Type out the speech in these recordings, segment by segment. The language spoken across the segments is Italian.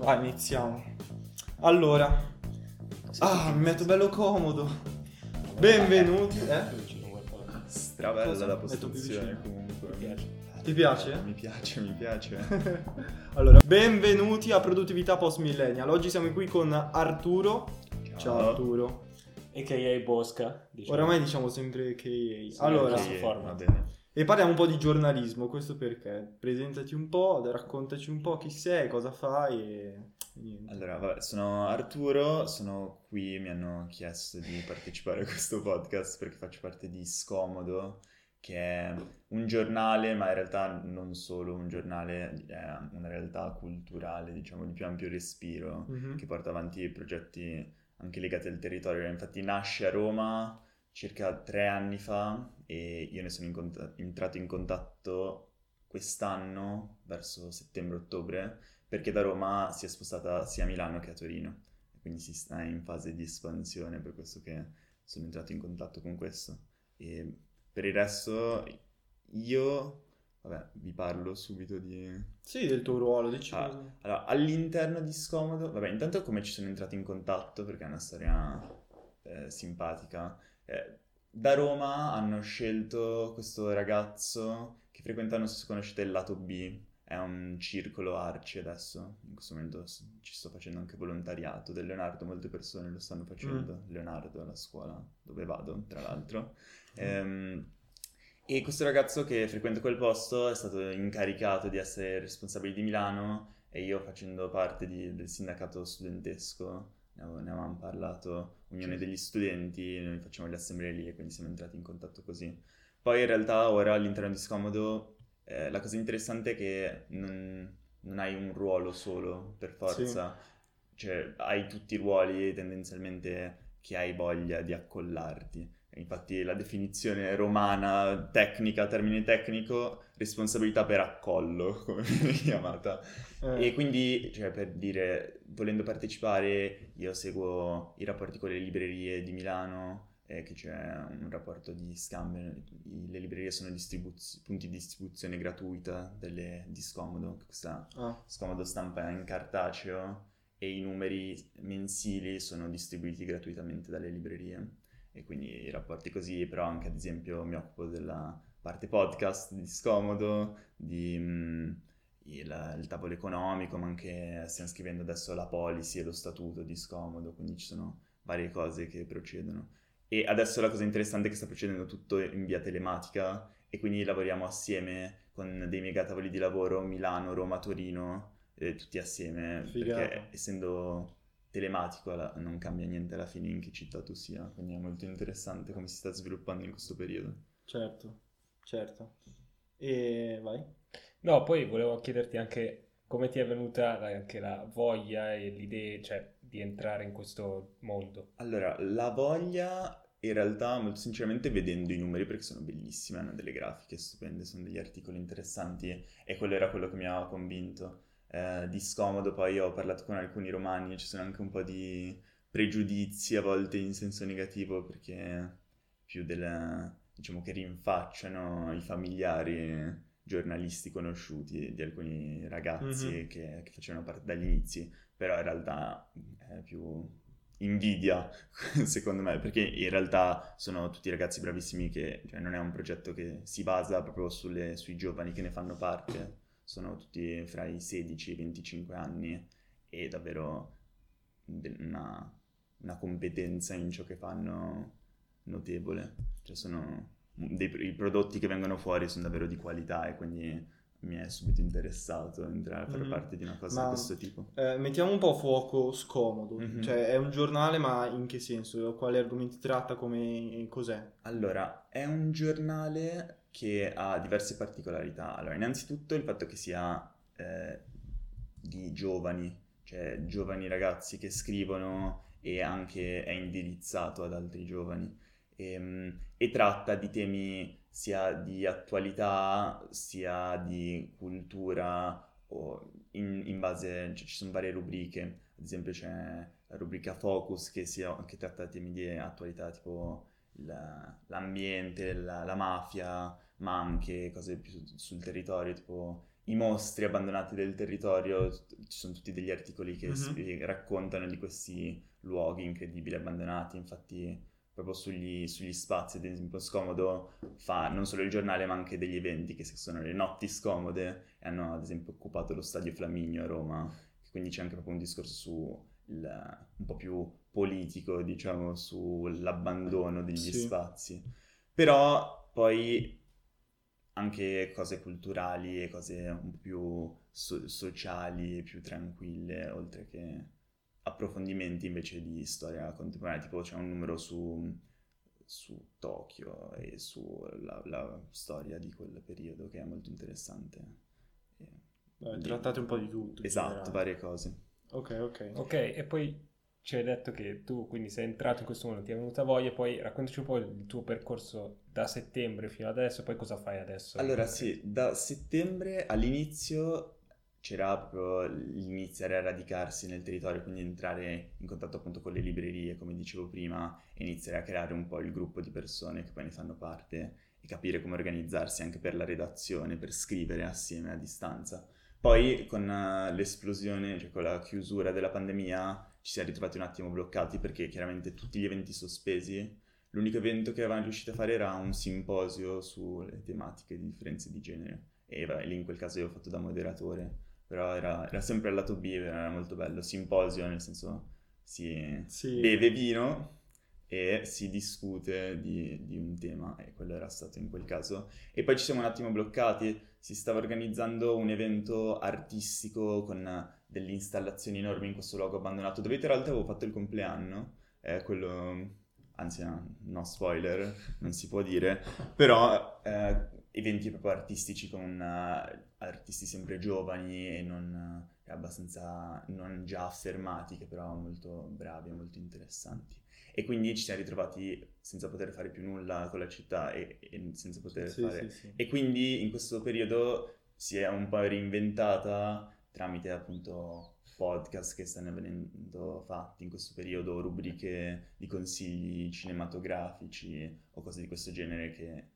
Ah, iniziamo. Allora. Ah, mi metto bello comodo. Benvenuti. Eh? Strabella Cosa? la postazione comunque. Mi piace. Ti piace? Mi piace, mi piace. Allora, benvenuti a Produttività Post Millennial. Oggi siamo qui con Arturo. Ciao, Arturo. A.k.a. Bosca. Diciamo. Oramai diciamo sempre che... allora, questo Ok, format. va bene. E parliamo un po' di giornalismo. Questo perché? Presentati un po', raccontaci un po' chi sei, cosa fai e... niente. Allora, vabbè, sono Arturo, sono qui, mi hanno chiesto di partecipare a questo podcast perché faccio parte di Scomodo, che è un giornale, ma in realtà non solo un giornale, è una realtà culturale, diciamo, di più ampio respiro. Mhm. che porta avanti progetti anche legati al territorio. Infatti nasce a Roma circa tre anni fa e io ne sono in cont- entrato in contatto quest'anno, verso settembre-ottobre, perché da Roma si è spostata sia a Milano che a Torino. Quindi si sta in fase di espansione, per questo che sono entrato in contatto con questo. E per il resto io, vabbè, vi parlo subito di... Sì, del tuo ruolo, dici Ah, allora, all'interno di Scomodo, vabbè, intanto come ci sono entrato in contatto, perché è una storia eh, simpatica. Eh, da Roma hanno scelto questo ragazzo che frequenta, non so se conoscete il lato B, è un circolo Arci adesso, in questo momento ci sto facendo anche volontariato del Leonardo, molte persone lo stanno facendo, Leonardo, la scuola dove vado, tra l'altro. Ehm, e questo ragazzo che frequenta quel posto è stato incaricato di essere responsabile di Milano e io facendo parte di- del sindacato studentesco ne, avevamo parlato, Unione degli Studenti, noi facciamo le assemblee lì e quindi siamo entrati in contatto così. Poi in realtà ora all'interno di Scomodo eh, la cosa interessante è che non, non hai un ruolo solo per forza, cioè hai tutti i ruoli tendenzialmente che hai voglia di accollarti. Infatti la definizione romana tecnica, termine tecnico, responsabilità per accollo, come viene chiamata. Eh, E quindi, cioè, per dire, volendo partecipare, io seguo i rapporti con le librerie di Milano, eh, che c'è un rapporto di scambio. Le librerie sono distribuz- punti di distribuzione gratuita delle, di Scomodo. Questa ah, Scomodo stampa in cartaceo e i numeri mensili sono distribuiti gratuitamente dalle librerie. E quindi i rapporti così, però anche ad esempio mi occupo della parte podcast di Scomodo, di mm, il, il tavolo economico, ma anche stiamo scrivendo adesso la policy e lo statuto di Scomodo, quindi ci sono varie cose che procedono. E adesso la cosa interessante è che sta procedendo tutto in via telematica e quindi lavoriamo assieme con dei megatavoli di lavoro Milano, Roma, Torino, eh, tutti assieme, Figata. perché essendo telematico alla- non cambia niente alla fine in che città tu sia, quindi è molto interessante come si sta sviluppando in questo periodo. certo, certo. E vai. No, poi volevo chiederti anche come ti è venuta anche la voglia e l'idea, cioè, di entrare in questo mondo. Allora, la voglia in realtà molto sinceramente vedendo i numeri perché sono bellissime, hanno delle grafiche stupende, sono degli articoli interessanti e quello era quello che mi aveva convinto. Eh, di scomodo poi ho parlato con alcuni romani e ci sono anche un po' di pregiudizi a volte in senso negativo perché più del, diciamo che rinfacciano i familiari giornalisti conosciuti di alcuni ragazzi Mhm. che, che facevano parte dagli inizi, però in realtà è più invidia, secondo me, perché in realtà sono tutti ragazzi bravissimi che cioè, non è un progetto che si basa proprio sulle- sui giovani che ne fanno parte, sono tutti fra i 16 e i 25 anni e davvero una, una competenza in ciò che fanno notevole, cioè sono dei, i prodotti che vengono fuori sono davvero di qualità e quindi mi è subito interessato entrare a fare Mhm. parte di una cosa Ma- di questo tipo. Eh, mettiamo un po' a fuoco scomodo, Mhm. cioè è un giornale ma in che senso? Quali argomenti tratta, come cos'è? Allora, è un giornale che ha diverse particolarità. Allora, innanzitutto il fatto che sia eh, di giovani, cioè giovani ragazzi che scrivono e anche è indirizzato ad altri giovani. Ehm, E, tratta di temi sia di attualità, sia di cultura, o in, in base, cioè, ci sono varie rubriche. Ad esempio c'è la rubrica Focus che, sia- che tratta temi di attualità tipo l'ambiente, la, la mafia, ma anche cose più sul territorio, tipo i mostri abbandonati del territorio, ci sono tutti degli articoli che Mhm. spie- raccontano di questi luoghi incredibili abbandonati, infatti proprio sugli, sugli spazi, ad esempio Scomodo fa non solo il giornale ma anche degli eventi che sono le notti scomode e hanno ad esempio occupato lo stadio Flaminio a Roma, quindi c'è anche proprio un discorso su il- un po' più politico, diciamo, sull'abbandono degli Sì. spazi. Però poi anche cose culturali e cose un po' più so- sociali, più tranquille, oltre che approfondimenti invece di storia contemporanea. Tipo c'è un numero su, su Tokyo e sulla la storia di quel periodo che è molto interessante. E- Beh, trattate un po' di tutto. Esatto, generale. varie cose. Ok, ok. Ok, e poi ci hai detto che tu quindi sei entrato in questo mondo, ti è venuta voglia, poi raccontaci un po' il tuo percorso da settembre fino adesso, poi cosa fai adesso? Allora sì, da settembre all'inizio c'era proprio l'iniziare a radicarsi nel territorio, quindi entrare in contatto appunto con le librerie, come dicevo prima, e iniziare a creare un po' il gruppo di persone che poi ne fanno parte e capire come organizzarsi anche per la redazione, per scrivere assieme a distanza. Poi con eh, l'esplosione, cioè con la chiusura della pandemia, ci siamo ritrovati un attimo bloccati perché chiaramente tutti gli eventi sospesi L'unico evento che avevamo riuscito a fare era un simposio sulle tematiche di differenze di genere e vabbè, lì in quel caso io ho fatto da moderatore, però era, era sempre al lato B, era molto bello, simposio nel senso si Sì. beve vino e si discute di, di un tema e quello era stato in quel caso. E poi ci siamo un attimo bloccati, si stava organizzando un evento artistico con delle installazioni enormi in questo luogo abbandonato, dove tra l'altro avevo fatto il compleanno, eh, quello anzi no, no spoiler, non si può dire, però eh, eventi proprio artistici con eh, artisti sempre giovani e non eh, abbastanza non già affermati, che però molto bravi e molto interessanti. E quindi ci siamo ritrovati senza poter fare più nulla con la città e, e senza poter Sì, fare... sì, sì. E quindi in questo periodo si è un po' reinventata tramite appunto podcast che stanno venendo fatti in questo periodo, rubriche di consigli cinematografici o cose di questo genere che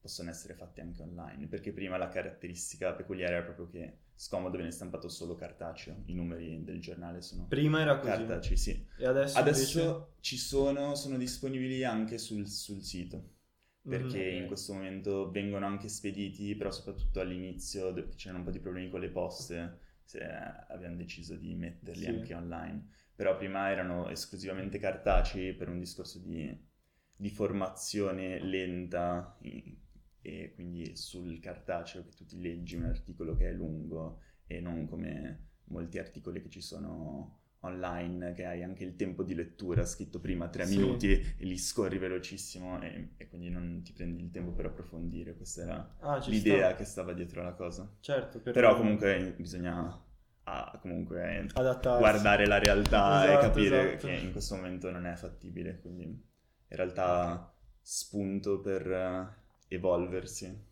possono essere fatte anche online, perché prima la caratteristica peculiare era proprio che Scomodo viene stampato solo cartaceo, i numeri del giornale sono Prima era così. cartacei, sì. E adesso, Adesso invece... ci sono, sono disponibili anche sul, sul sito perché Mhm. in questo momento vengono anche spediti, però soprattutto all'inizio c'erano un po' di problemi con le poste, abbiamo deciso di metterli Sì. anche online. Però prima erano esclusivamente cartacei per un discorso di, di formazione lenta i- e quindi sul cartaceo che tu ti leggi un articolo che è lungo e non come molti articoli che ci sono online che hai anche il tempo di lettura scritto prima tre Sì. minuti e li scorri velocissimo e, e quindi non ti prendi il tempo per approfondire. Questa era Ah, l'idea sta. che stava dietro la cosa. Certo, per- Però comunque bisogna ah, comunque adattarsi. guardare la realtà e Esatto, capire esatto. che in questo momento non è fattibile, quindi in realtà spunto per eh, evolversi.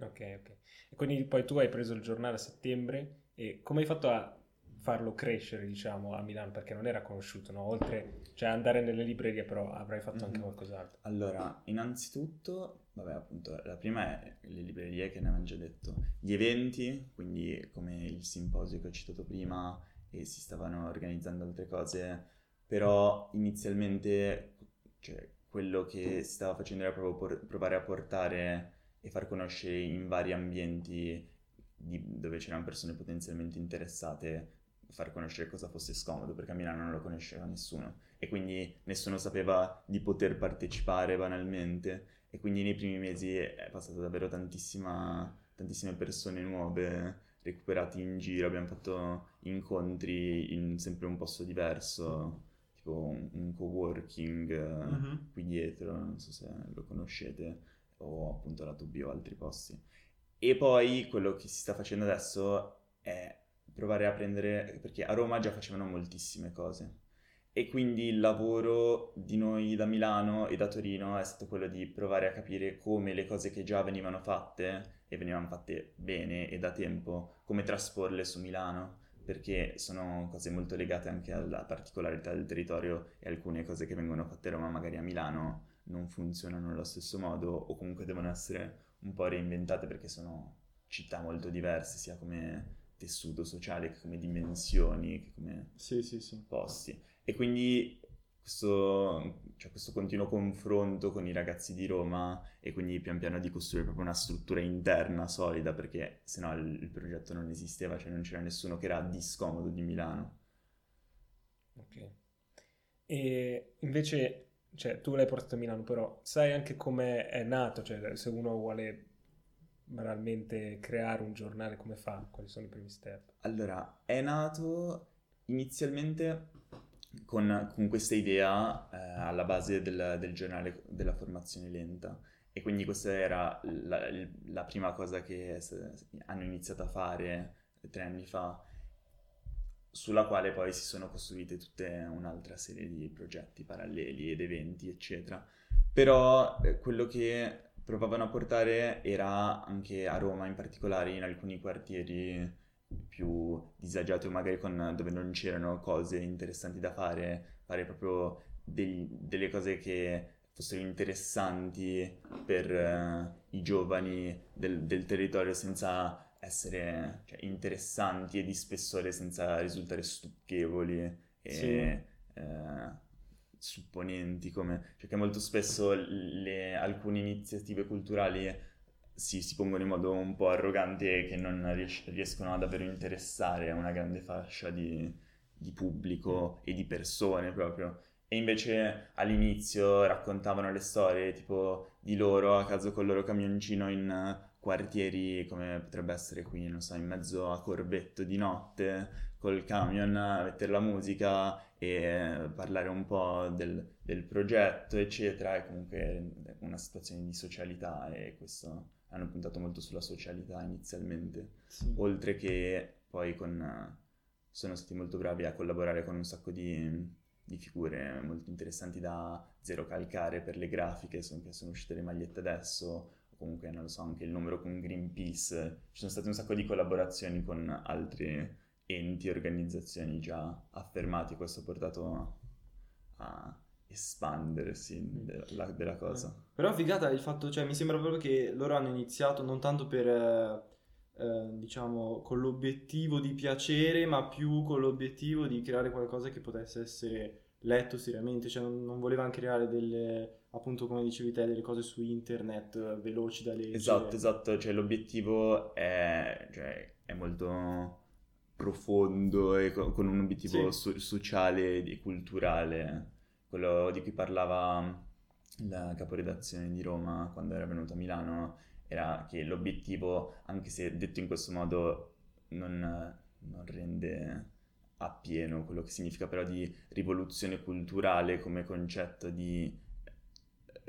Ok, ok. E quindi poi tu hai preso il giornale a settembre e come hai fatto a farlo crescere, diciamo, a Milano? Perché non era conosciuto, no? Oltre, cioè andare nelle librerie, però avrai fatto anche Mhm. qualcos'altro. Allora, innanzitutto, vabbè, appunto, la prima è le librerie che ne avevamo già detto, gli eventi, quindi come il simposio che ho citato prima e si stavano organizzando altre cose, però inizialmente, cioè, quello che si stava facendo era proprio por- provare a portare e far conoscere in vari ambienti di- dove c'erano persone potenzialmente interessate, far conoscere cosa fosse scomodo, perché a Milano non lo conosceva nessuno e quindi nessuno sapeva di poter partecipare banalmente e quindi nei primi mesi è passato davvero tantissima, tantissime persone nuove recuperati in giro, abbiamo fatto incontri in sempre un posto diverso, tipo un, un coworking Mhm. qui dietro, non so se lo conoscete, o appunto la 2B o altri posti. E poi quello che si sta facendo adesso è provare a prendere, perché a Roma già facevano moltissime cose. E quindi il lavoro di noi da Milano e da Torino è stato quello di provare a capire come le cose che già venivano fatte, e venivano fatte bene e da tempo, come trasporle su Milano, perché sono cose molto legate anche alla particolarità del territorio e alcune cose che vengono fatte a Roma magari a Milano non funzionano allo stesso modo o comunque devono essere un po' reinventate perché sono città molto diverse, sia come tessuto sociale che come dimensioni, che come Sì, sì, sì. posti. E quindi questo, cioè questo continuo confronto con i ragazzi di Roma e quindi pian piano di costruire proprio una struttura interna solida perché se no il, il progetto non esisteva, cioè non c'era nessuno che era discomodo di Milano. Ok. E invece, cioè, tu l'hai portato a Milano, però sai anche come è nato, cioè se uno vuole banalmente creare un giornale, come fa? Quali sono i primi step? Allora, è nato inizialmente con, con questa idea eh, alla base del, del giornale della formazione lenta e quindi questa era la, la prima cosa che hanno iniziato a fare tre anni fa sulla quale poi si sono costruite tutta un'altra serie di progetti paralleli ed eventi, eccetera. Però eh, quello che provavano a portare era anche a Roma in particolare, in alcuni quartieri più disagiati o magari con, dove non c'erano cose interessanti da fare, fare proprio dei, delle cose che fossero interessanti per uh, i giovani del, del territorio senza essere cioè, interessanti e di spessore senza risultare stucchevoli e sì. eh, supponenti, come, cioè che molto spesso le, alcune iniziative culturali si, si, pongono in modo un po' arrogante e che non ries- riescono a davvero interessare a una grande fascia di, di pubblico e di persone proprio. E invece all'inizio raccontavano le storie tipo di loro a caso col loro camioncino in quartieri come potrebbe essere qui, non so, in mezzo a Corvetto di notte, col camion, mettere la musica e parlare un po' del, del progetto, eccetera. È comunque una situazione di socialità e questo hanno puntato molto sulla socialità inizialmente, sì. oltre che poi con, sono stati molto bravi a collaborare con un sacco di, di figure molto interessanti da Zero Calcare per le grafiche, sono, sono uscite le magliette adesso, comunque non lo so, anche il numero con Greenpeace, ci sono state un sacco di collaborazioni con altri enti organizzazioni già affermati, questo ha portato a espandersi della, della cosa. Eh. Però figata il fatto, cioè mi sembra proprio che loro hanno iniziato non tanto per, eh, eh, diciamo, con l'obiettivo di piacere, ma più con l'obiettivo di creare qualcosa che potesse essere letto seriamente, cioè non, non volevano creare delle appunto come dicevi te, delle cose su internet eh, veloci da leggere. Esatto, esatto, cioè l'obiettivo è, cioè, è molto profondo e con un obiettivo sì. so- sociale e culturale, quello di cui parlava la caporedazione di Roma quando era venuto a Milano, era che l'obiettivo, anche se detto in questo modo, non, non rende appieno quello che significa però di rivoluzione culturale come concetto di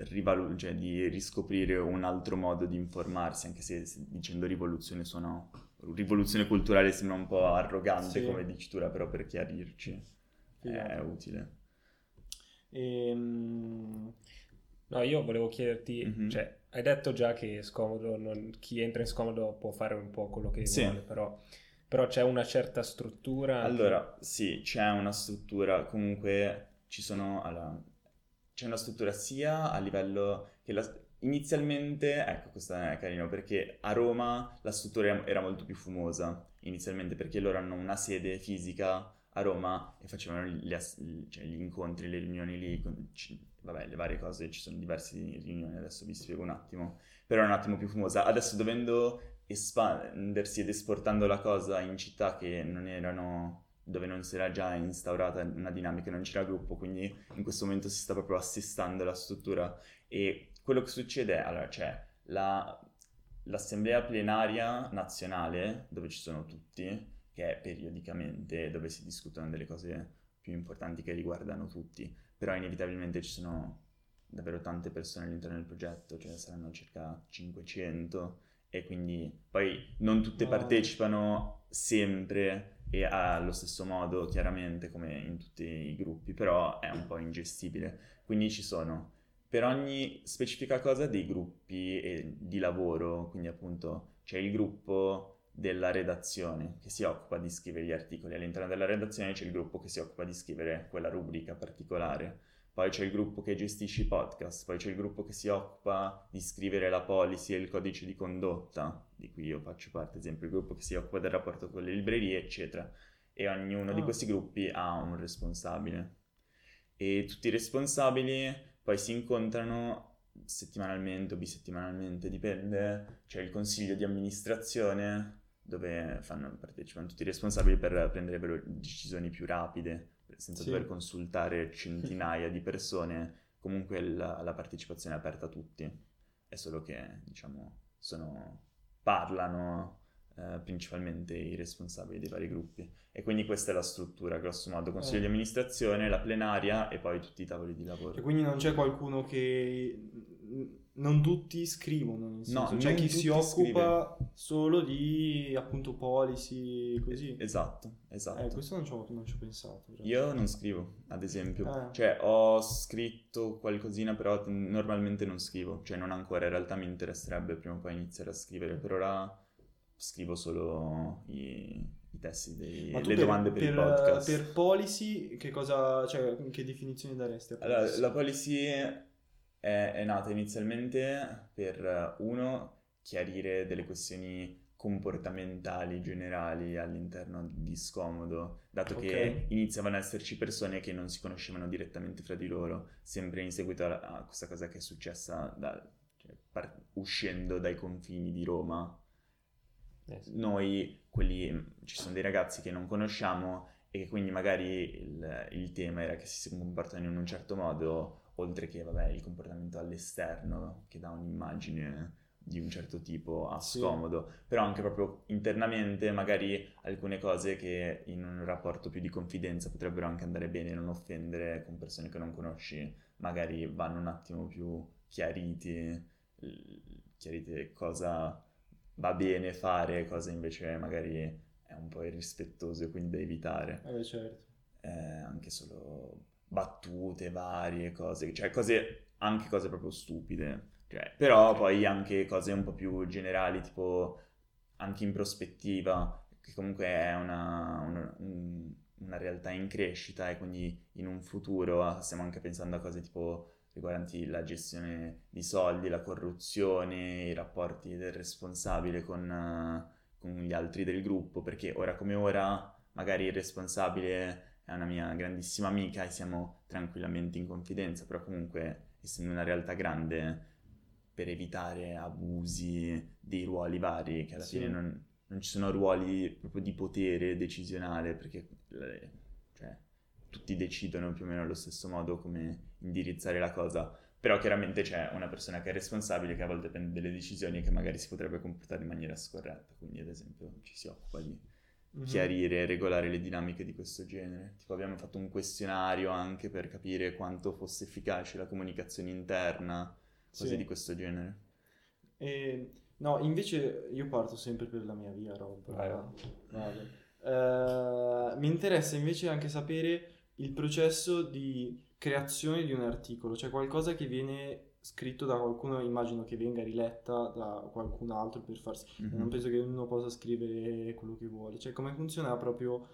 rivalu- cioè di riscoprire un altro modo di informarsi, anche se, se dicendo rivoluzione suona... Rivoluzione culturale sembra un po' arrogante sì. come dicitura, però per chiarirci sì. è utile. Ehm... No, io volevo chiederti, mm-hmm. cioè, hai detto già che scomodo, non... chi entra in scomodo può fare un po' quello che sì. vuole, però... però c'è una certa struttura. Allora, che... sì, c'è una struttura, comunque ci sono... Allora, c'è una struttura sia a livello che la, inizialmente, ecco questo è carino perché a Roma la struttura era molto più fumosa inizialmente perché loro hanno una sede fisica a Roma e facevano gli, cioè, gli incontri, le riunioni lì, con, vabbè le varie cose, ci sono diverse riunioni adesso vi spiego un attimo, però è un attimo più fumosa. Adesso dovendo espandersi ed esportando la cosa in città che non erano dove non si era già instaurata una dinamica, non c'era gruppo, quindi in questo momento si sta proprio assestando la struttura e quello che succede è, allora c'è la, l'assemblea plenaria nazionale dove ci sono tutti, che è periodicamente dove si discutono delle cose più importanti che riguardano tutti, però inevitabilmente ci sono davvero tante persone all'interno del progetto, cioè saranno circa 500 e quindi poi non tutte partecipano sempre e allo stesso modo chiaramente come in tutti i gruppi, però è un po' ingestibile. Quindi ci sono per ogni specifica cosa dei gruppi di lavoro, quindi appunto c'è il gruppo della redazione che si occupa di scrivere gli articoli, all'interno della redazione c'è il gruppo che si occupa di scrivere quella rubrica particolare, poi c'è il gruppo che gestisce i podcast, poi c'è il gruppo che si occupa di scrivere la policy e il codice di condotta, di cui io faccio parte, ad esempio il gruppo che si occupa del rapporto con le librerie, eccetera. E ognuno Ah. di questi gruppi ha un responsabile. E tutti i responsabili poi si incontrano settimanalmente o bisettimanalmente, dipende. C'è il consiglio di amministrazione dove fanno- partecipano tutti i responsabili per prendere velo- decisioni più rapide, senza Sì. dover consultare centinaia di persone. Comunque la, la partecipazione è aperta a tutti, è solo che, diciamo, sono, parlano eh, principalmente i responsabili dei vari gruppi. E quindi questa è la struttura, grosso modo, consiglio Eh. di amministrazione, la plenaria e poi tutti i tavoli di lavoro. E quindi non c'è qualcuno che... Non tutti scrivono, No, c'è chi si occupa solo di appunto policy, così. Esatto, esatto. Eh, questo non ci ho, non ci ho pensato. realtà. Io non scrivo, ad esempio. Ah. Cioè, ho scritto qualcosina, però normalmente non scrivo. Cioè, non ancora. In realtà mi interesserebbe prima o poi iniziare a scrivere. Per ora scrivo solo i, i testi, dei, le per, domande per, per, i podcast. per policy, che cosa, cioè, che definizioni daresti a Allora, la policy è, è nata inizialmente per, uno, chiarire delle questioni comportamentali generali all'interno di Scomodo, dato Ok. che iniziavano ad esserci persone che non si conoscevano direttamente fra di loro, sempre in seguito a, a questa cosa che è successa da- cioè, par- uscendo dai confini di Roma. Eh sì. Noi, quelli, ci sono dei ragazzi che non conosciamo e che quindi magari il, il tema era che si comportano in un certo modo, oltre che, vabbè, il comportamento all'esterno, che dà un'immagine di un certo tipo a Sì. scomodo, però anche proprio internamente magari alcune cose che in un rapporto più di confidenza potrebbero anche andare bene, non offendere con persone che non conosci, magari vanno un attimo più chiariti, chiarite cosa va bene fare, cosa invece magari è un po' irrispettoso e quindi da evitare. Eh certo. eh, anche solo battute varie, cose, cioè cose, anche cose proprio stupide, cioè, però poi anche cose un po' più generali, tipo anche in prospettiva, che comunque è una, una- un- una realtà in crescita e quindi in un futuro ah, stiamo anche pensando a cose tipo riguardanti la gestione di soldi, la corruzione, i rapporti del responsabile con, eh, con gli altri del gruppo, perché ora come ora magari il responsabile è una mia grandissima amica e siamo tranquillamente in confidenza, però comunque essendo una realtà grande per evitare abusi dei ruoli vari, che alla Sì. fine non, non ci sono ruoli proprio di potere decisionale, perché eh, cioè, tutti decidono più o meno allo stesso modo come indirizzare la cosa, però chiaramente c'è una persona che è responsabile che a volte prende delle decisioni che magari si potrebbe comportare in maniera scorretta, quindi ad esempio ci si occupa di Mhm. chiarire e regolare le dinamiche di questo genere. Tipo abbiamo fatto un questionario anche per capire quanto fosse efficace la comunicazione interna, cose Sì. di questo genere. E, no, invece io parto sempre per la mia via, Rob. Vai, vai. Vado. Eh, mi interessa invece anche sapere il processo di creazione di un articolo, cioè qualcosa che viene scritto da qualcuno, immagino che venga riletta da qualcun altro per farsi... Mhm. Non penso che uno possa scrivere quello che vuole, cioè come funziona proprio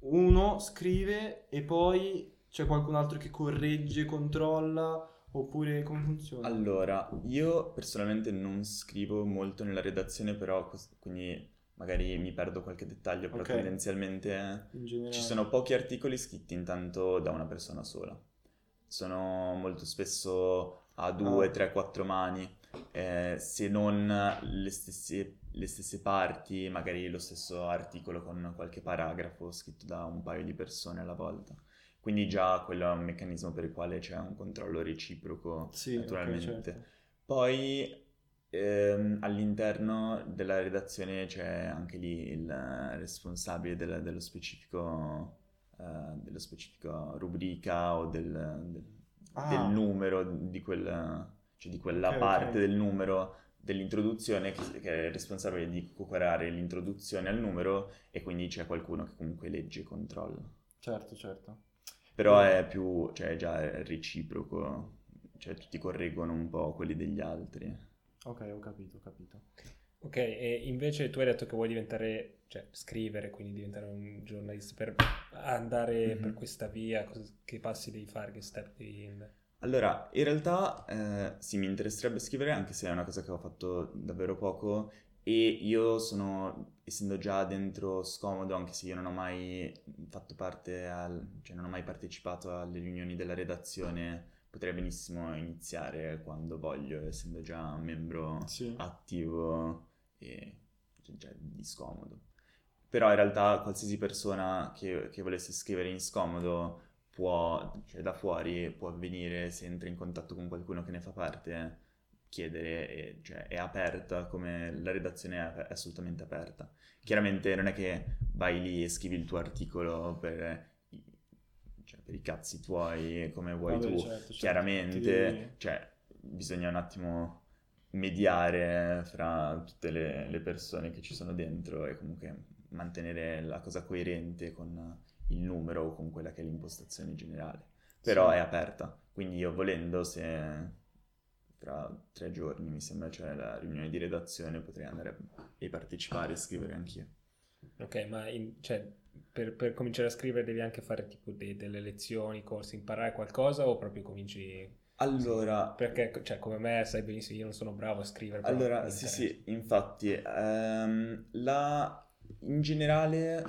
uno scrive e poi c'è qualcun altro che corregge, controlla, oppure come funziona? Allora, io personalmente non scrivo molto nella redazione, però quindi magari mi perdo qualche dettaglio, però Ok. tendenzialmente ci sono pochi articoli scritti intanto da una persona sola. Sono molto spesso a due, Ah. tre, quattro mani, eh, se non le stesse, le stesse parti, magari lo stesso articolo con qualche paragrafo scritto da un paio di persone alla volta. Quindi già quello è un meccanismo per il quale c'è un controllo reciproco, Sì, naturalmente. certo. Poi ehm, all'interno della redazione c'è anche lì il responsabile del- dello specifico, eh, dello specifico rubrica o del, del- Ah. del numero di, quel, cioè di quella Ok, ok. parte del numero dell'introduzione che, che è responsabile di curare l'introduzione al numero e quindi c'è qualcuno che comunque legge e controlla. Certo, certo. Però è più, cioè già reciproco, cioè tutti correggono un po' quelli degli altri. Ok, ho capito, ho capito. Ok, e invece tu hai detto che vuoi diventare, cioè scrivere, quindi diventare un giornalista per andare Mhm. per questa via, cosa- che passi devi fare, che step devi... Allora, in realtà eh, sì, mi interesserebbe scrivere, anche se è una cosa che ho fatto davvero poco e io sono, essendo già dentro scomodo, anche se io non ho mai fatto parte al, cioè non ho mai partecipato alle riunioni della redazione, potrei benissimo iniziare quando voglio, essendo già un membro Sì. attivo e cioè, già di scomodo. Però in realtà qualsiasi persona che, che volesse scrivere in scomodo può, cioè da fuori, può venire se entra in contatto con qualcuno che ne fa parte, chiedere, e, cioè è aperta, come la redazione è, assolutamente aperta. Chiaramente non è che vai lì e scrivi il tuo articolo per, cioè, per i cazzi tuoi, come vuoi Vabbè, tu. certo, certo. Chiaramente, cioè, bisogna un attimo mediare fra tutte le, le persone che ci sono dentro e comunque mantenere la cosa coerente con il numero o con quella che è l'impostazione generale. Però Sì. è aperta, quindi io volendo, se tra tre giorni mi sembra c'è la riunione di redazione, potrei andare e partecipare e scrivere anch'io. Ok, ma in- cioè, per, per cominciare a scrivere devi anche fare tipo de- delle lezioni, corsi, imparare qualcosa o proprio cominci... Allora, Perché, cioè, come me sai benissimo, io non sono bravo a scrivere. Allora, sì, sì, infatti, ehm, la, in generale,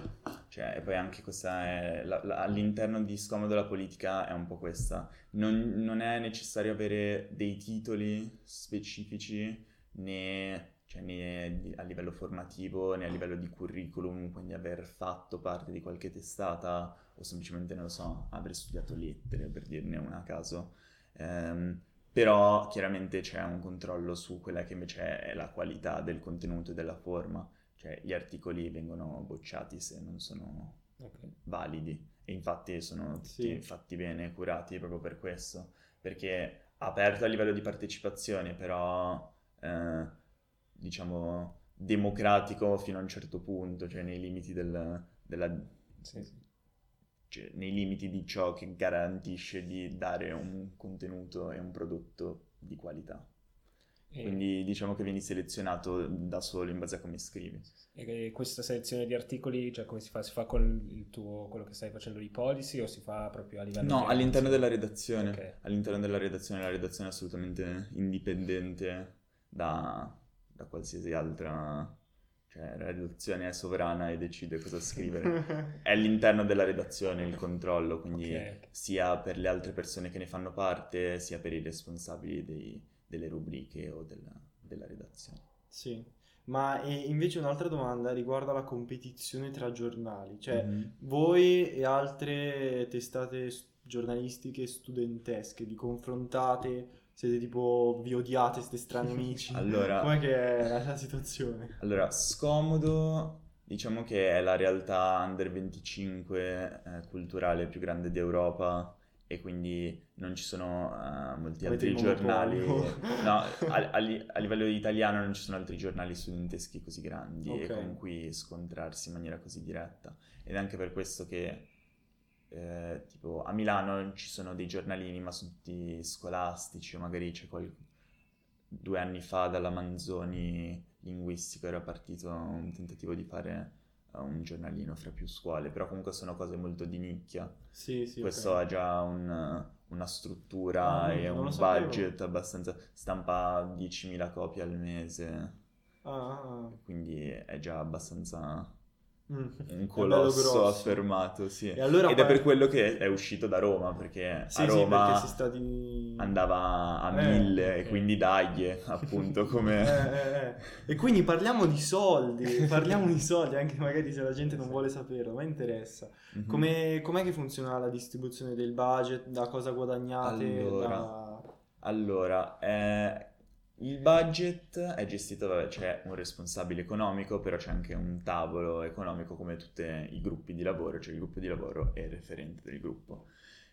cioè, e poi anche questa è, la- la- all'interno di Scomodo la politica è un po' questa, non, non è necessario avere dei titoli specifici né, cioè, né a livello formativo né a livello di curriculum, quindi aver fatto parte di qualche testata o semplicemente, non lo so, aver studiato lettere, per dirne una a caso. Ehm, però chiaramente c'è un controllo su quella che invece è la qualità del contenuto e della forma, cioè gli articoli vengono bocciati se non sono Ok. validi e infatti sono tutti Sì. fatti bene, curati proprio per questo, perché aperto a livello di partecipazione, però eh, diciamo democratico fino a un certo punto, cioè nei limiti del- della Sì, sì. cioè, nei limiti di ciò che garantisce di dare un contenuto e un prodotto di qualità. E, Quindi diciamo che vieni selezionato da solo in base a come scrivi. e questa selezione di articoli, cioè come si fa? Si fa con il tuo, quello che stai facendo di policy o si fa proprio a livello No, all'interno della redazione? redazione. Ok. All'interno della redazione, la redazione è assolutamente indipendente da, da qualsiasi altra... Cioè, la redazione è sovrana e decide cosa scrivere. È all'interno della redazione il controllo, quindi Ok, ok. sia per le altre persone che ne fanno parte, sia per i responsabili dei- delle rubriche o della, della redazione. Sì, ma invece un'altra domanda riguarda la competizione tra giornali, cioè Mhm. voi e altre testate giornalistiche studentesche vi confrontate, siete tipo vi odiate, siete strani amici, Allora, com'è che è la situazione? allora, scomodo, diciamo che è la realtà under 25 eh, culturale più grande d'Europa e quindi non ci sono eh, molti Avete altri giornali. No, a, a li- a livello italiano non ci sono altri giornali studenteschi così grandi e Ok. con cui scontrarsi in maniera così diretta. Ed è anche per questo che eh, tipo a Milano ci sono dei giornalini, ma sono tutti scolastici, o magari c'è qual- due anni fa dalla Manzoni linguistico era partito un tentativo di fare eh, un giornalino fra più scuole, però comunque sono cose molto di nicchia. Sì, sì, Questo ok. ha già un- una struttura Ah, e un budget abbastanza... stampa 10.000 copie al mese, Ah, ah, quindi è già abbastanza. Un È bello colosso affermato, sì. E allora Ed è poi- per quello che è uscito da Roma, perché Sì, a sì, Roma perché si sta di... andava a Eh, mille e quindi dagli, appunto, Eh, come... eh, eh. E quindi parliamo di soldi, parliamo di soldi, anche magari se la gente non vuole saperlo, ma interessa. Mhm. Come, com'è che funziona la distribuzione del budget? Da cosa guadagnate? Allora. Da... Allora, eh, il budget è gestito, vabbè, c'è un responsabile economico, però c'è anche un tavolo economico come tutti i gruppi di lavoro, cioè il gruppo di lavoro è il referente del gruppo.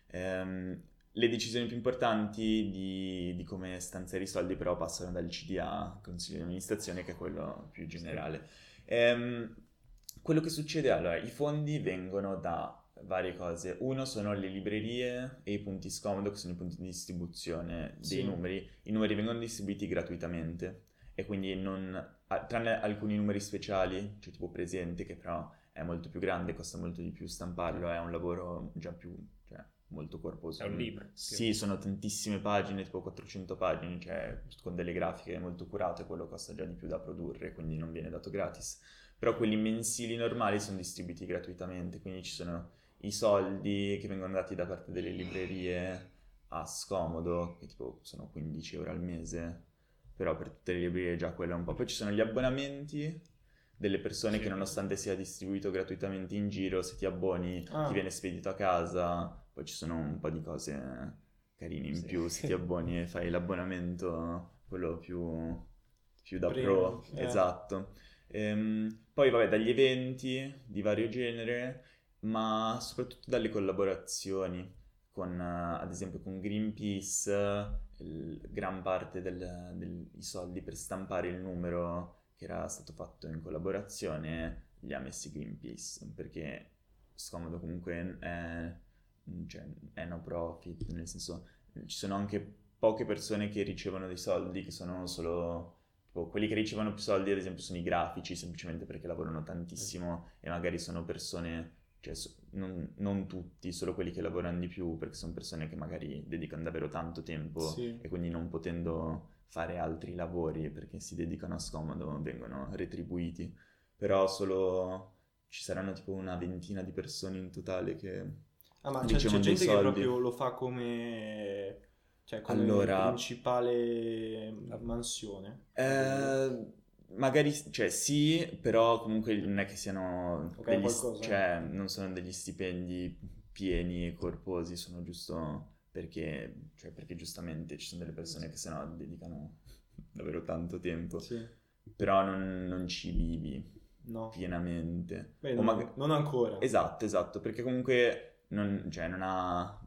Ehm, le decisioni più importanti di, di come stanziare i soldi però passano dal CDA, Consiglio di amministrazione, che è quello più generale. Ehm, quello che succede, allora, i fondi vengono da varie cose. Uno sono le librerie e i punti scomodo, che sono i punti di distribuzione dei Sì. numeri. I numeri vengono distribuiti gratuitamente e quindi non tranne alcuni numeri speciali, cioè tipo presente, che però è molto più grande, costa molto di più stamparlo, è un lavoro già più, cioè, molto corposo. È un libro. Sì, sono tantissime pagine, tipo 400 pagine, cioè con delle grafiche molto curate, quello costa già di più da produrre, quindi non viene dato gratis. Però quelli mensili normali sono distribuiti gratuitamente, quindi ci sono i soldi che vengono dati da parte delle librerie a scomodo, che tipo sono 15 euro al mese, però per tutte le librerie già quello è un po'. Poi ci sono gli abbonamenti delle persone Sì. che nonostante sia distribuito gratuitamente in giro, se ti abboni Ah. ti viene spedito a casa, poi ci sono un po' di cose carine in Sì. più, se ti abboni e fai l'abbonamento, quello più, più da Premium, pro, eh. esatto. Ehm, poi vabbè, dagli eventi di vario genere, ma soprattutto dalle collaborazioni con, eh, ad esempio, con Greenpeace, eh, il- gran parte dei soldi per stampare il numero che era stato fatto in collaborazione li ha messi Greenpeace, perché Scomodo comunque è, cioè, è no profit, nel senso ci sono anche poche persone che ricevono dei soldi che sono solo... tipo, quelli che ricevono più soldi, ad esempio, sono i grafici, semplicemente perché lavorano tantissimo e magari sono persone, cioè non, non tutti, solo quelli che lavorano di più, perché sono persone che magari dedicano davvero tanto tempo Sì. e quindi non potendo fare altri lavori perché si dedicano a scomodo vengono retribuiti. Però solo ci saranno tipo una ventina di persone in totale che... Ah, ma c'è, c'è gente che soldi. proprio lo fa come, cioè, come Allora- principale mansione. Eh, magari, cioè sì, però comunque non è che siano Ok, degli, qualcosa. cioè non sono degli stipendi pieni e corposi, sono giusto perché, cioè perché giustamente ci sono delle persone che sennò dedicano davvero tanto tempo, Sì. però non, non ci vivi No. pienamente. Beh, non, maga- non ancora. Esatto, esatto, perché comunque non, cioè, non ha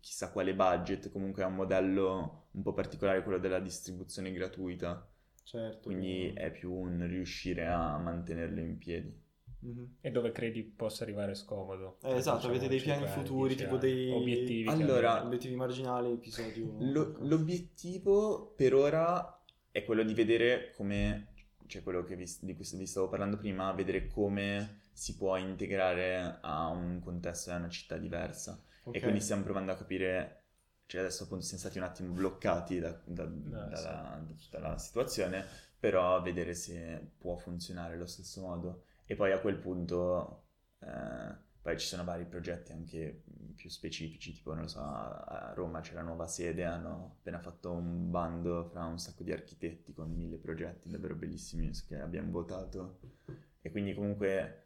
chissà quale budget, comunque è un modello un po' particolare quello della distribuzione gratuita, Certo. quindi è più un riuscire a mantenerlo in piedi. Mhm. E dove credi possa arrivare scomodo? Eh, esatto, Diciamo, avete dei piani anni, futuri, tipo anni, dei- obiettivi. Allora-. Obiettivi marginali, episodio. Lo- l'obiettivo per ora è quello di vedere come, cioè quello che vi- di cui vi stavo parlando prima, vedere come si può integrare a un contesto e a una città diversa. Ok. E quindi stiamo provando a capire, cioè adesso appunto siamo stati un attimo bloccati da, da- Ah, dalla- da tutta la situazione, però vedere se può funzionare allo stesso modo. E poi a quel punto, eh, poi ci sono vari progetti anche più specifici, tipo non lo so, a Roma c'è la nuova sede, hanno appena fatto un bando fra un sacco di architetti con mille progetti davvero bellissimi che abbiamo votato. E quindi comunque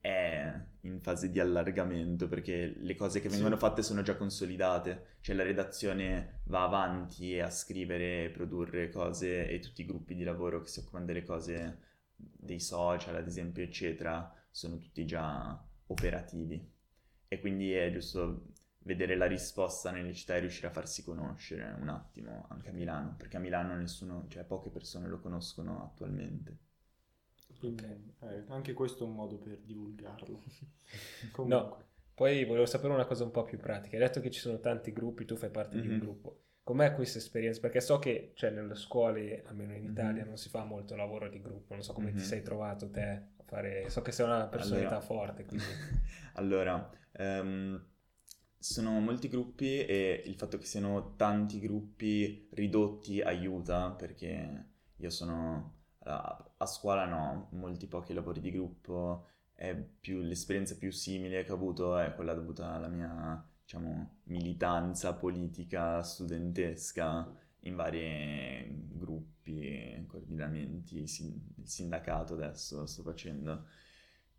è in fase di allargamento perché le cose che Sì. vengono fatte sono già consolidate, cioè la redazione va avanti a scrivere e produrre cose e tutti i gruppi di lavoro che si occupano delle cose dei social, ad esempio, eccetera, sono tutti già operativi. E quindi è giusto vedere la risposta nelle città e riuscire a farsi conoscere un attimo, anche a Milano, perché a Milano nessuno, cioè poche persone lo conoscono attualmente. Quindi, eh, anche questo è un modo per divulgarlo. No, poi volevo sapere una cosa un po' più pratica. Hai detto che ci sono tanti gruppi, tu fai parte di un Mhm. gruppo. Com'è questa esperienza? Perché so che cioè, nelle scuole, almeno in Italia, Mhm. non si fa molto lavoro di gruppo. Non so come ti Mhm. sei trovato te a fare... So che sei una personalità Allora- forte, quindi... Allora, ehm, sono molti gruppi e il fatto che siano tanti gruppi ridotti aiuta perché io sono a, scuola no, molti pochi lavori di gruppo, più, l'esperienza più simile che ho avuto è quella dovuta alla mia, diciamo, militanza politica studentesca in vari gruppi, coordinamenti, il sindacato adesso sto facendo.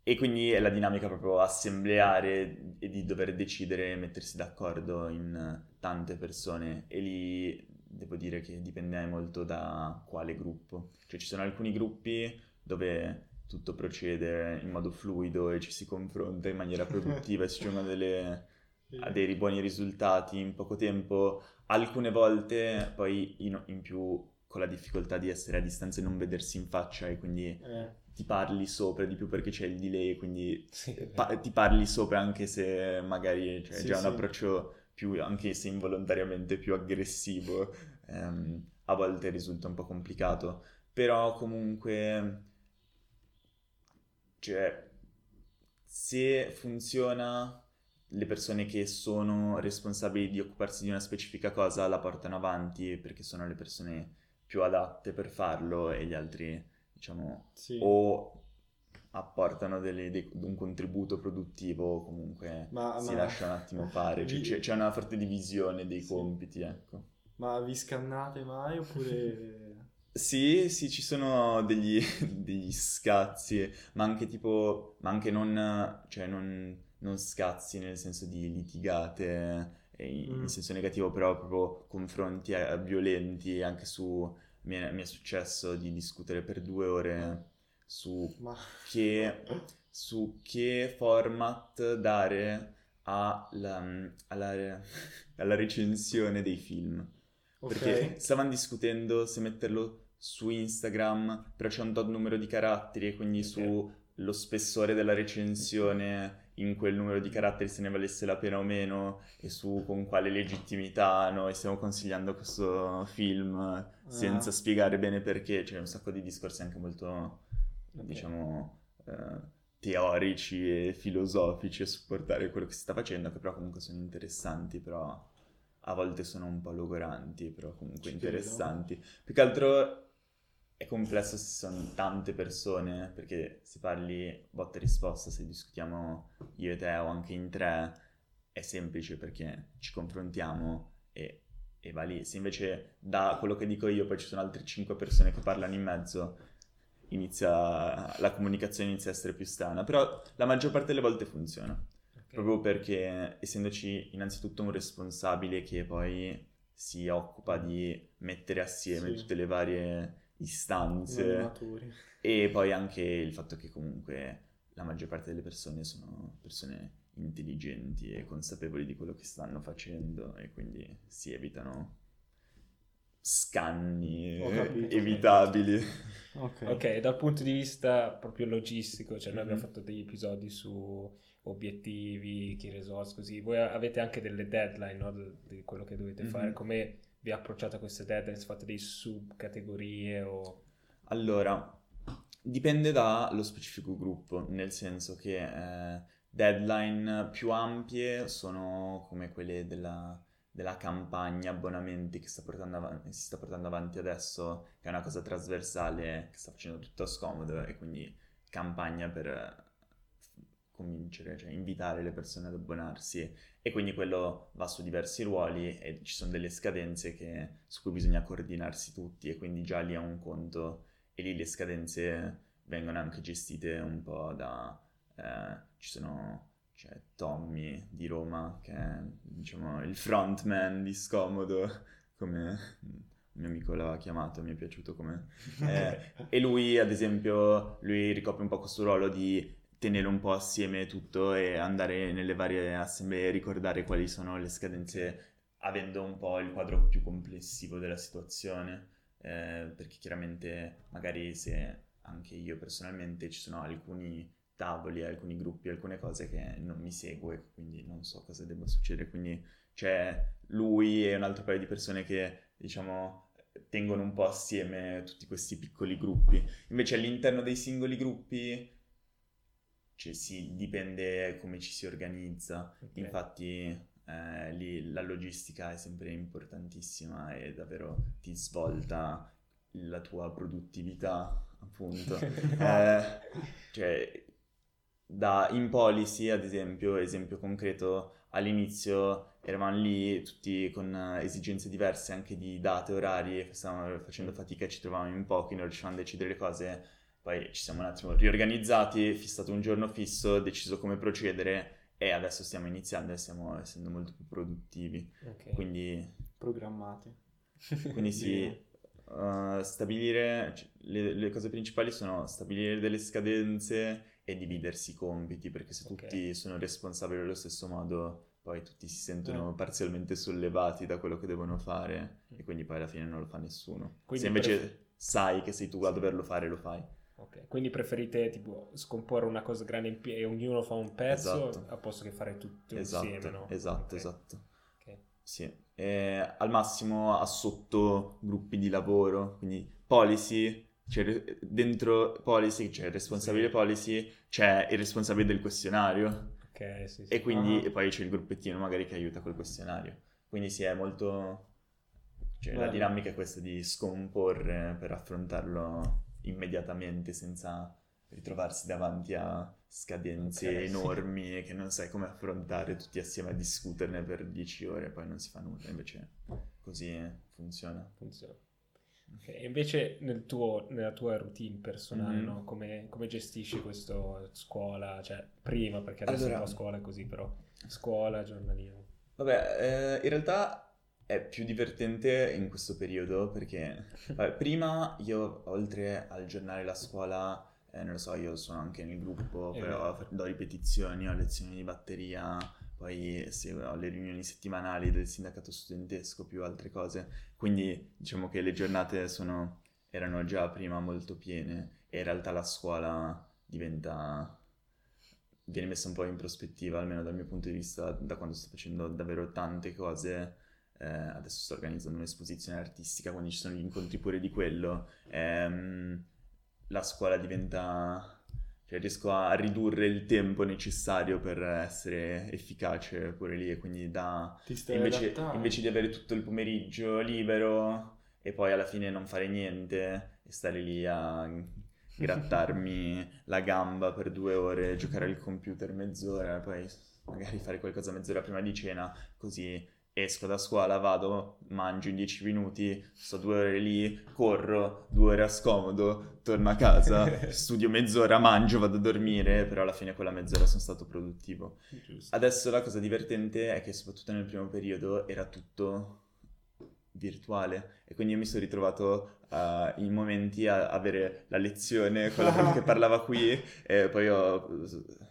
E quindi è la dinamica proprio assembleare e di dover decidere e mettersi d'accordo in tante persone. E lì devo dire che dipende molto da quale gruppo. Cioè ci sono alcuni gruppi dove tutto procede in modo fluido e ci si confronta in maniera produttiva e si giungono delle- a dei buoni risultati in poco tempo. Alcune volte poi in, in più con la difficoltà di essere a distanza e non vedersi in faccia e quindi Eh, ti parli sopra di più perché c'è il delay, quindi Sì, pa- ti parli sopra anche se magari c'è Sì, già sì. un approccio più, anche se involontariamente più aggressivo, ehm, a volte risulta un po' complicato, però comunque, cioè, se funziona, le persone che sono responsabili di occuparsi di una specifica cosa la portano avanti perché sono le persone più adatte per farlo e gli altri, diciamo, Sì. o apportano delle- dei- un contributo produttivo comunque Ma- si ma- lascia un attimo fare. Cioè, c'è, c'è una forte divisione dei Sì. compiti, ecco. Ma vi scannate mai oppure... Sì, sì, ci sono degli, degli scazzi, ma anche tipo, ma anche non, cioè non, non scazzi nel senso di litigate eh, in, in Mm. senso negativo, però proprio confronti eh, violenti, anche su, mi è, mi è successo di discutere per due ore su Ma... che, su che format dare alla, alla, alla recensione dei film. Ok. Perché stavano discutendo se metterlo su Instagram, però c'è un tot numero di caratteri e quindi Ok. sullo spessore della recensione in quel numero di caratteri se ne valesse la pena o meno e su con quale legittimità noi stiamo consigliando questo film senza Ah. spiegare bene perché. C'è un sacco di discorsi anche molto. Diciamo, eh, teorici e filosofici a supportare quello che si sta facendo, che però comunque sono interessanti, però a volte sono un po' logoranti, però comunque Ci credo. interessanti. Più che altro è complesso se sono tante persone, perché se parli botta e risposta, se discutiamo io e te o anche in tre, è semplice perché ci confrontiamo e, e va lì. Se invece da quello che dico io poi ci sono altre cinque persone che parlano in mezzo, inizia, la comunicazione inizia a essere più strana, però la maggior parte delle volte funziona. Ok. Proprio perché essendoci innanzitutto un responsabile che poi si occupa di mettere assieme Sì. tutte le varie istanze e poi anche il fatto che comunque la maggior parte delle persone sono persone intelligenti e consapevoli di quello che stanno facendo e quindi si evitano scanni capito. evitabili. Ok. Ok, dal punto di vista proprio logistico, cioè noi abbiamo Mhm. fatto degli episodi su obiettivi, key results, così. Voi avete anche delle deadline, no? di- quello che dovete fare. Mhm. Come vi approcciate a queste deadline? Se fate dei subcategorie o... Allora, dipende dallo specifico gruppo, nel senso che eh, deadline più ampie sono come quelle della, della campagna abbonamenti che sta avanti, si sta portando avanti adesso, che è una cosa trasversale che sta facendo tutto scomodo e quindi campagna per eh, convincere, cioè invitare le persone ad abbonarsi. E quindi quello va su diversi ruoli e ci sono delle scadenze che- su cui bisogna coordinarsi tutti e quindi già lì è un conto e lì le scadenze vengono anche gestite un po' da... eh, ci sono... c'è Tommy di Roma che è diciamo il frontman di Scomodo come un mio amico l'aveva chiamato, mi è piaciuto come... eh, e lui ad esempio, lui ricopre un po' questo ruolo di tenere un po' assieme tutto e andare nelle varie assemblee e ricordare quali sono le scadenze avendo un po' il quadro più complessivo della situazione. Eh, perché chiaramente magari se anche io personalmente ci sono alcuni tavoli, alcuni gruppi, alcune cose che non mi seguo e quindi non so cosa debba succedere, quindi c'è lui e un altro paio di persone che diciamo tengono un po' assieme tutti questi piccoli gruppi. Invece all'interno dei singoli gruppi cioè, sì, dipende come ci si organizza. Ok. Infatti eh, lì la logistica è sempre importantissima e davvero ti svolta la tua produttività, appunto. Eh, cioè, da in policy, ad esempio, esempio concreto, all'inizio eravamo lì tutti con eh, esigenze diverse anche di date, orari, stavamo facendo fatica, ci trovavamo in pochi, non riuscivamo a decidere le cose, poi ci siamo un attimo riorganizzati, fissato un giorno fisso, deciso come procedere e adesso stiamo iniziando e stiamo essendo molto più produttivi. Ok. Quindi, Programmati. quindi sì, Uh, stabilire cioè, le, le cose principali sono stabilire delle scadenze e dividersi i compiti perché se Ok. tutti sono responsabili allo stesso modo poi tutti si sentono Eh. parzialmente sollevati da quello che devono fare e quindi poi alla fine non lo fa nessuno Quindi se invece pref- sai che sei tu a doverlo fare lo fai Ok, Quindi preferite tipo scomporre una cosa grande pie- e ognuno fa un pezzo Esatto. a posto che fare tutto esatto insieme, no? esatto Ok, esatto ok. Sì, eh, al massimo a sottogruppi di lavoro, quindi policy Cioè, dentro policy, cioè responsabile Sì. policy, c'è il responsabile del questionario. Ok, sì, sì. E quindi Ah. e poi c'è il gruppettino magari che aiuta col questionario. Quindi sì, è molto... Cioè, la dinamica è questa di scomporre per affrontarlo immediatamente senza ritrovarsi davanti a scadenze Ok, sì. enormi e che non sai come affrontare tutti assieme a discuterne per dieci ore e poi non si fa nulla. Invece così funziona. funziona. Ok, E invece nel tuo- nella tua routine personale, Mhm. no? come, come gestisci questo scuola? Cioè, prima, perché adesso Allora- un po' scuola è così, però scuola, giornalismo. Vabbè, eh, in realtà è più divertente in questo periodo perché vabbè, prima io oltre al giornale la scuola, eh, non lo so, io sono anche nel gruppo, però do ripetizioni, ho lezioni di batteria, poi seguo le riunioni settimanali del sindacato studentesco più altre cose, quindi diciamo che le giornate sono, erano già prima molto piene e in realtà la scuola diventa viene messa un po' in prospettiva, almeno dal mio punto di vista, da quando sto facendo davvero tante cose. Eh, adesso sto organizzando un'esposizione artistica, quindi ci sono gli incontri pure di quello. Ehm, la scuola diventa... Cioè riesco a ridurre il tempo necessario per essere efficace pure lì e quindi da... Invece, invece di avere tutto il pomeriggio libero e poi alla fine non fare niente e stare lì a grattarmi la gamba per due ore, giocare al computer mezz'ora, poi magari fare qualcosa mezz'ora prima di cena, così esco da scuola, vado, mangio in dieci minuti, sto due ore lì, corro, due ore a scomodo, torno a casa, studio mezz'ora, mangio, vado a dormire, però alla fine quella mezz'ora sono stato produttivo. Giusto. Adesso la cosa divertente è che soprattutto nel primo periodo era tutto virtuale e quindi io mi sono ritrovato eh, in momenti a avere la lezione con la che parlava qui e poi ho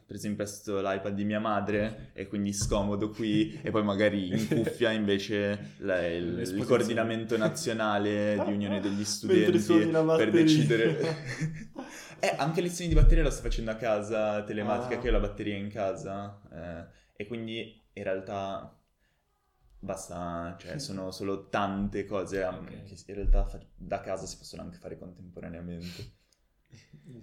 preso in prestito l'iPad di mia madre e quindi scomodo qui e poi magari in cuffia invece la- il, il coordinamento nazionale di Unione degli Studenti la per decidere eh, anche lezioni di batteria lo sto facendo a casa, telematica, Ah. che ho la batteria in casa. eh, e quindi in realtà basta, cioè sono solo tante cose um, Ok. che in realtà da casa si possono anche fare contemporaneamente.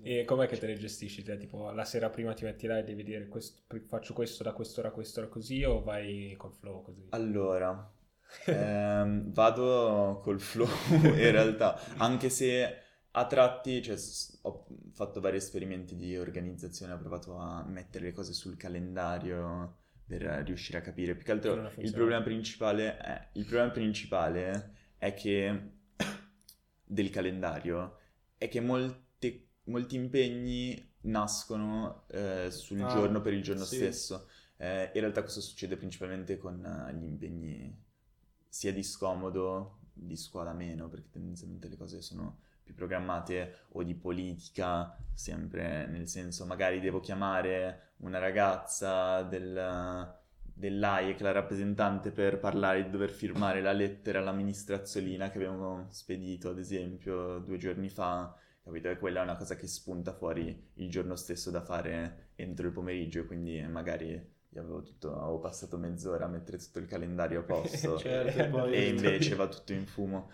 E com'è che te le gestisci? Te, tipo, la sera prima ti metti là e devi dire questo- faccio questo da quest'ora a quest'ora così o vai col flow così? Allora, ehm, vado col flow in realtà, anche se a tratti, cioè, ho fatto vari esperimenti di organizzazione, ho provato a mettere le cose sul calendario per riuscire a capire. Più che altro il problema principale è, il problema principale è che del calendario è che molte- molti impegni nascono eh, sul Ah, giorno per il giorno sì. stesso. Eh, in realtà questo succede principalmente con eh, gli impegni sia di scomodo, di scuola meno, perché tendenzialmente le cose sono più programmate o di politica, sempre nel senso magari devo chiamare una ragazza del, dell'AIEC, la rappresentante, per parlare di dover firmare la lettera all'amministrazzolina che abbiamo spedito, ad esempio, due giorni fa, capito? E quella è una cosa che spunta fuori il giorno stesso da fare entro il pomeriggio, e quindi magari io avevo, tutto, avevo passato mezz'ora a mettere tutto il calendario a posto Certo, e e invece va tutto in fumo.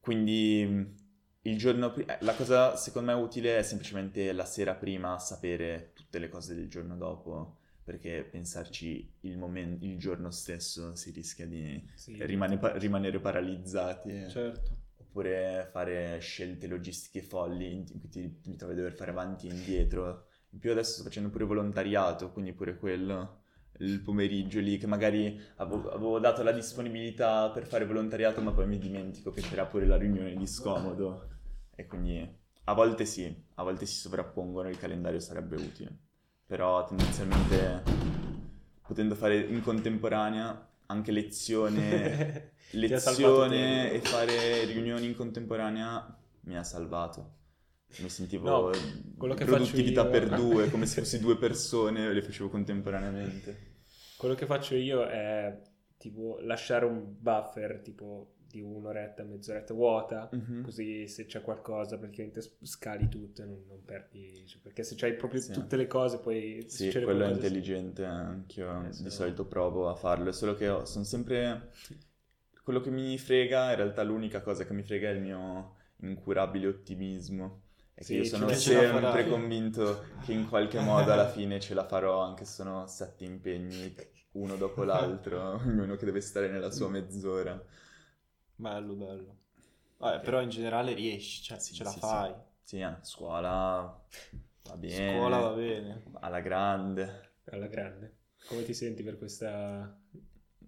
Quindi il giorno prima, la cosa secondo me utile è semplicemente la sera prima sapere tutte le cose del giorno dopo, perché pensarci il, momen- il giorno stesso si rischia di Sì. rimane- pa- rimanere paralizzati. Certo. Oppure fare scelte logistiche folli in cui ti, ti trovi a dover fare avanti e indietro. In più adesso sto facendo pure volontariato, quindi pure quello, il pomeriggio lì, che magari avevo, avevo dato la disponibilità per fare volontariato, ma poi mi dimentico che c'era pure la riunione di scomodo. E quindi a volte sì, a volte si sovrappongono, il calendario sarebbe utile. Però tendenzialmente potendo fare in contemporanea anche lezione lezione e fare riunioni in contemporanea mi ha salvato. Mi sentivo No, produttività io- per due, come se fossi due persone e le facevo contemporaneamente. Quello che faccio io è tipo lasciare un buffer tipo di un'oretta, mezz'oretta vuota, Mhm. così se c'è qualcosa praticamente scali tutto e non, non perdi, cioè, perché se c'hai proprio Sì. tutte le cose poi Sì, quello è intelligente, anch'io Eh, di solito provo a farlo, è solo che ho- sono sempre... Quello che mi frega, in realtà l'unica cosa che mi frega è il mio incurabile ottimismo. E che Sì, io sono sempre convinto che in qualche modo alla fine ce la farò, anche se sono sette impegni, uno dopo l'altro, ognuno che deve stare nella sua mezz'ora. Bello, bello. Vabbè, però in generale riesci, cioè Sì, ce la sì, fai. Sì, eh, scuola va bene. Scuola va bene. Alla grande, Alla grande. Come ti senti per questa...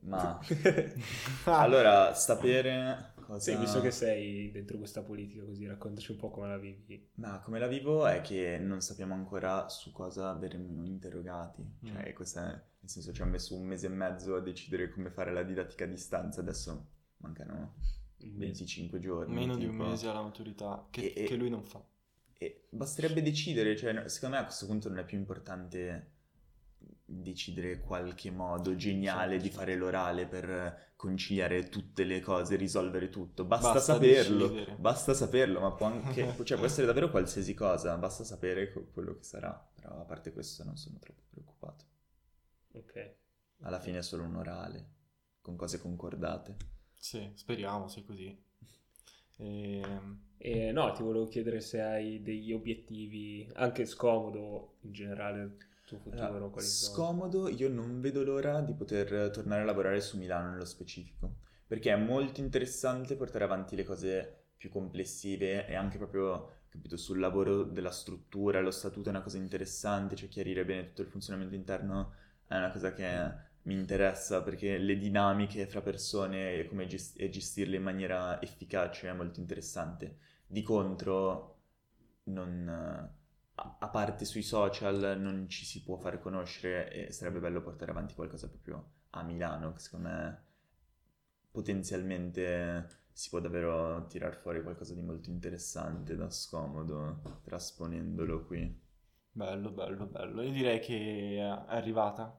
ma... Allora, sapere cosa... Sì, visto che sei dentro questa politica così, raccontaci un po' come la vivi. Ma come la vivo è che non sappiamo ancora su cosa verremo interrogati. Cioè, Mm. questo è, nel senso ci ha messo un mese e mezzo a decidere come fare la didattica a distanza, adesso mancano Un mese. 25 giorni. Meno di un tipo. mese alla maturità, che, E- che lui non fa. E basterebbe decidere, cioè, secondo me a questo punto non è più importante decidere qualche modo geniale di sì. fare l'orale per conciliare tutte le cose, risolvere tutto. Basta, Basta saperlo, decidere. basta saperlo, ma può anche, cioè, può essere davvero qualsiasi cosa, basta sapere quello che sarà. Però a parte questo non sono troppo preoccupato. Ok. Alla fine è solo un orale, con cose concordate. Sì, speriamo sia così. Ehm, E no, ti volevo chiedere se hai degli obiettivi, anche scomodo in generale, il tuo futuro, Allora, quali sono? scomodo, io non vedo l'ora di poter tornare a lavorare su Milano nello specifico, perché è molto interessante portare avanti le cose più complessive e anche proprio, capito, sul lavoro della struttura, lo statuto è una cosa interessante, cioè chiarire bene tutto il funzionamento interno è una cosa che mi interessa perché le dinamiche fra persone e come gest- e gestirle in maniera efficace è molto interessante. Di contro, non, a parte sui social, non ci si può far conoscere e sarebbe bello portare avanti qualcosa proprio a Milano, che secondo me potenzialmente si può davvero tirar fuori qualcosa di molto interessante da scomodo, trasponendolo qui. bello, bello, bello. Io direi che è arrivata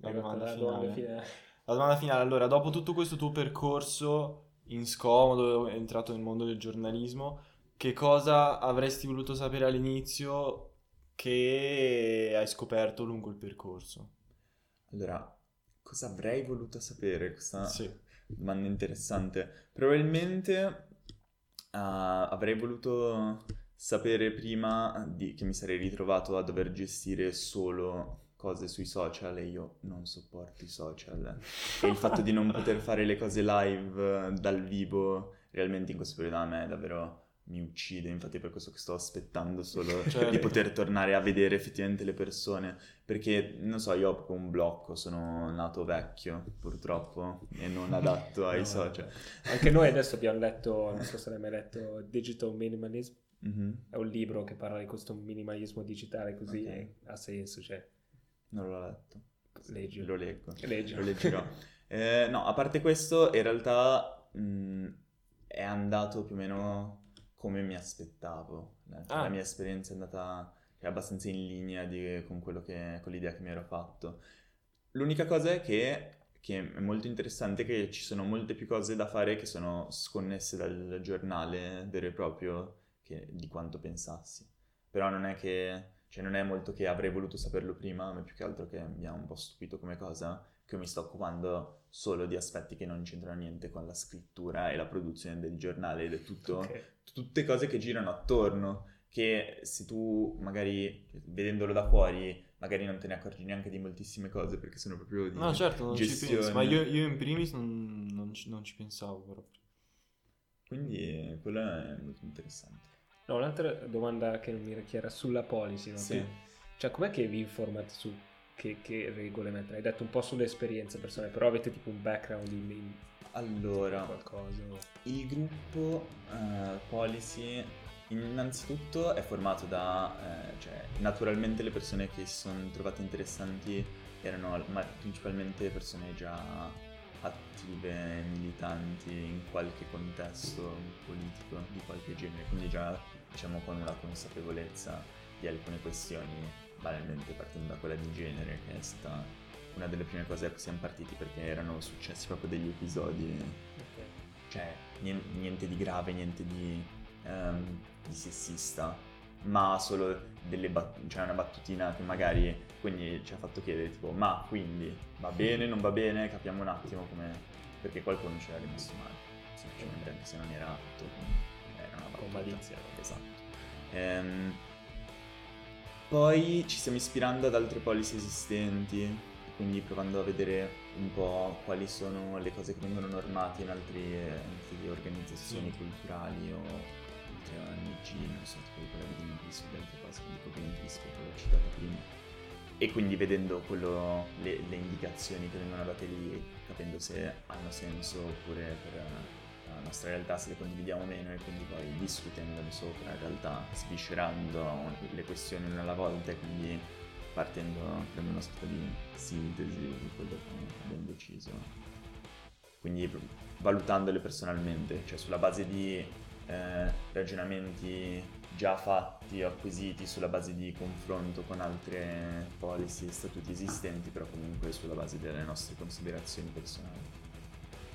la domanda finale. domanda finale. La domanda finale, allora, dopo tutto questo tuo percorso in scomodo, entrato nel mondo del giornalismo, che cosa avresti voluto sapere all'inizio che hai scoperto lungo il percorso? Allora, cosa avrei voluto sapere? Questa Sì. domanda interessante. Probabilmente ah, avrei voluto sapere prima di- che mi sarei ritrovato a dover gestire solo cose sui social e io non sopporto i social. E il fatto di non poter fare le cose live eh, dal vivo realmente in questo periodo a me davvero mi uccide, infatti è per questo che sto aspettando solo Certo. di poter tornare a vedere effettivamente le persone, perché non so, io ho un blocco, sono nato vecchio purtroppo e non adatto ai No, social. Anche noi adesso abbiamo letto, non so se l'hai mai letto, Digital Minimalism, Mhm, è un libro che parla di questo minimalismo digitale così Ok. e ha senso, cioè, Non l'ho letto, leggi. lo leggo. Leggi. Lo leggerò. Eh, no, a parte questo, in realtà mh, è andato più o meno come mi aspettavo. La, Ah. la mia esperienza è andata cioè, abbastanza in linea di- con, quello che, con l'idea che mi ero fatto. L'unica cosa è che, che è molto interessante che ci sono molte più cose da fare che sono sconnesse dal giornale vero e proprio che- di quanto pensassi. Però non è che, cioè non è molto che avrei voluto saperlo prima, ma più che altro che mi ha un po' stupito come cosa che mi sto occupando solo di aspetti che non c'entrano niente con la scrittura e la produzione del giornale ed è tutto, Ok. tutte cose che girano attorno, che se tu magari cioè, vedendolo da fuori magari non te ne accorgi neanche di moltissime cose perché sono proprio di No, certo, non ci gestione. penso, ma io, io in primis non, non ci, non ci pensavo proprio. Quindi quello è molto interessante. No, un'altra domanda che non mi era chiara sulla policy, no? Sì. Tu- Cioè, com'è che vi informate su che, che regole mettere? Hai detto un po' sulle esperienze personali, però avete tipo un background in, in Allora, qualcosa? Il gruppo eh, Policy innanzitutto è formato da, eh, cioè, naturalmente le persone che si sono trovate interessanti erano ma- principalmente persone già attive, militanti in qualche contesto politico di qualche genere, quindi già diciamo con una consapevolezza di alcune questioni, banalmente partendo da quella di genere, che è stata una delle prime cose a cui siamo partiti perché erano successi proprio degli episodi. Ok. cioè nien- niente di grave, niente di, ehm, di sessista, ma solo delle bat- cioè una battutina che magari quindi ci ha fatto chiedere tipo ma quindi va bene, non va bene, capiamo un attimo come perché qualcuno ci era rimasto male, semplicemente anche se non era atto, battuta. malizia. Esatto. Ehm, poi ci stiamo ispirando ad altre policy esistenti, quindi provando a vedere un po' quali sono le cose che vengono normate in altre organizzazioni culturali o altre ONG, non so, tipo quella di o di altre cose, dico Greenpeace perché l'ho citata prima. E quindi vedendo quello- le, le indicazioni che vengono date lì, capendo se hanno senso oppure per la nostra realtà se le condividiamo o meno e quindi poi discutendone sopra, in realtà sviscerando le questioni una alla volta e quindi partendo, prendendo una sorta di sintesi di quello che abbiamo deciso. Quindi valutandole personalmente, cioè sulla base di eh, ragionamenti già fatti o acquisiti sulla base di confronto con altre policy e statuti esistenti, però comunque sulla base delle nostre considerazioni personali.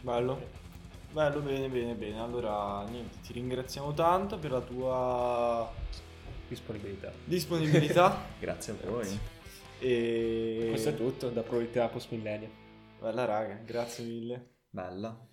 Bello. Bello, bene, bene, bene. Allora, niente, ti ringraziamo tanto per la tua Disponibilità. disponibilità. Grazie a voi. e... Questo è tutto da Probabilità Post Millennium. Bella raga, grazie mille. Bella.